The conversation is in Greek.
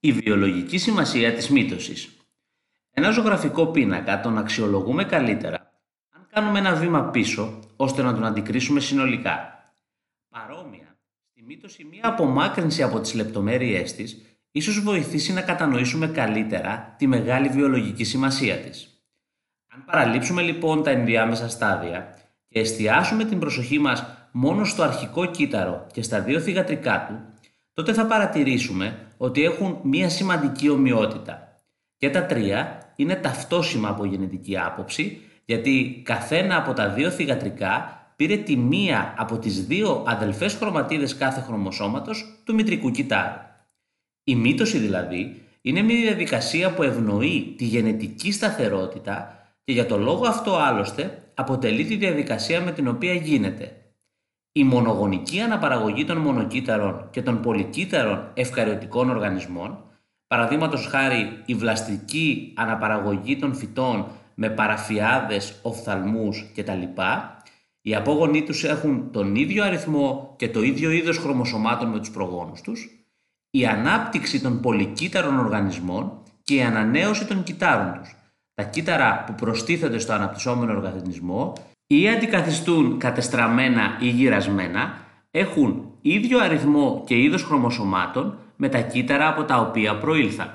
Η βιολογική σημασία της μύτωσης. Ένα ζωγραφικό πίνακα τον αξιολογούμε καλύτερα αν κάνουμε ένα βήμα πίσω ώστε να τον αντικρίσουμε συνολικά. Παρόμοια, στη μύτωση μία απομάκρυνση από τις λεπτομέρειές της ίσως βοηθήσει να κατανοήσουμε καλύτερα τη μεγάλη βιολογική σημασία της. Αν παραλείψουμε λοιπόν τα ενδιάμεσα στάδια και εστιάσουμε την προσοχή μας μόνο στο αρχικό κύτταρο και στα δύο θυγατρικά του, τότε θα παρατηρήσουμε ότι έχουν μία σημαντική ομοιότητα. Και τα τρία είναι ταυτόσιμα από γενετική άποψη, γιατί καθένα από τα δύο θυγατρικά πήρε τη μία από τις δύο αδελφές χρωματίδες κάθε χρωμοσώματος του μητρικού κυτάρου. Η μύτωση δηλαδή είναι μια διαδικασία που ευνοεί τη γενετική σταθερότητα και για το λόγο αυτό άλλωστε αποτελεί τη διαδικασία με την οποία γίνεται. Η μονογονική αναπαραγωγή των μονοκύτταρων και των πολυκύτταρων ευκαριωτικών οργανισμών, παραδείγματος χάρη η βλαστική αναπαραγωγή των φυτών με παραφιάδες, οφθαλμούς κτλ. Οι απόγονοί τους έχουν τον ίδιο αριθμό και το ίδιο είδος χρωμοσωμάτων με τους προγόνους τους, η ανάπτυξη των πολυκύτταρων οργανισμών και η ανανέωση των κυτάρων τους. Τα κύτταρα που προστίθενται στο αναπτυσσόμενο οργανισμό ή αντικαθιστούν κατεστραμμένα ή γυρασμένα, έχουν ίδιο αριθμό και είδος χρωμοσωμάτων με τα κύτταρα από τα οποία προήλθαν.